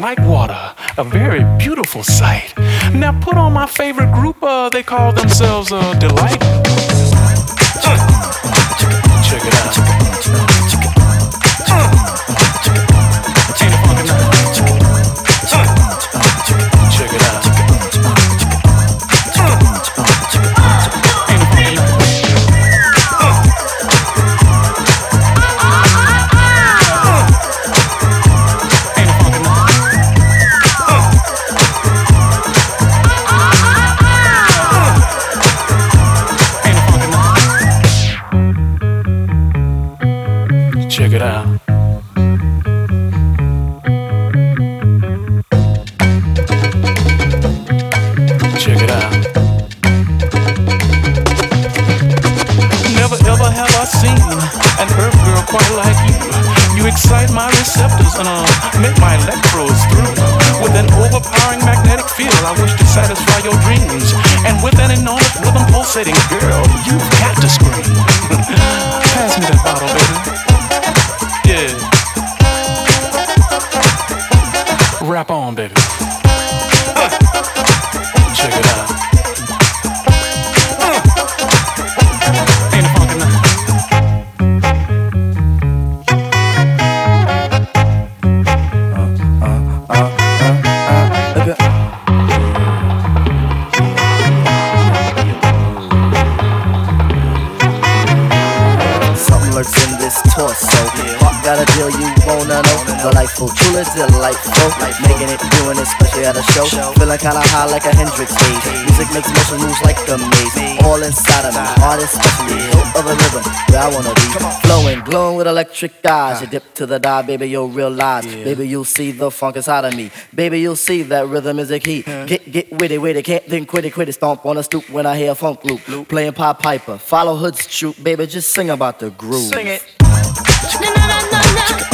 like water, a very beautiful sight. Now put on my favorite group, uh, they call themselves uh, Deee-Lite. Check it out. Electric eyes. You ah. dip to the dive, baby, you'll realize. Baby, you'll see the funk inside of me. Baby, you'll see that rhythm is a key. Get, get witty, witty, can't think quit it, quit it. Stomp on a stoop when I hear a funk loop. Playing Pop Piper, follow Hood's troop, baby, just sing about the groove. Sing it. Hit me.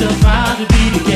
just about to be the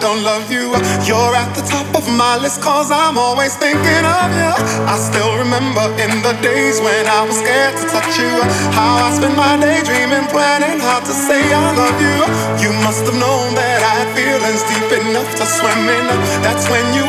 don't love you. You're at the top of my list, cause I'm always thinking of you. I still remember in the days when I was scared to touch you. How I spent my day dreaming, planning how to say I love you. You must have known that I had feelings deep enough to swim in. That's when you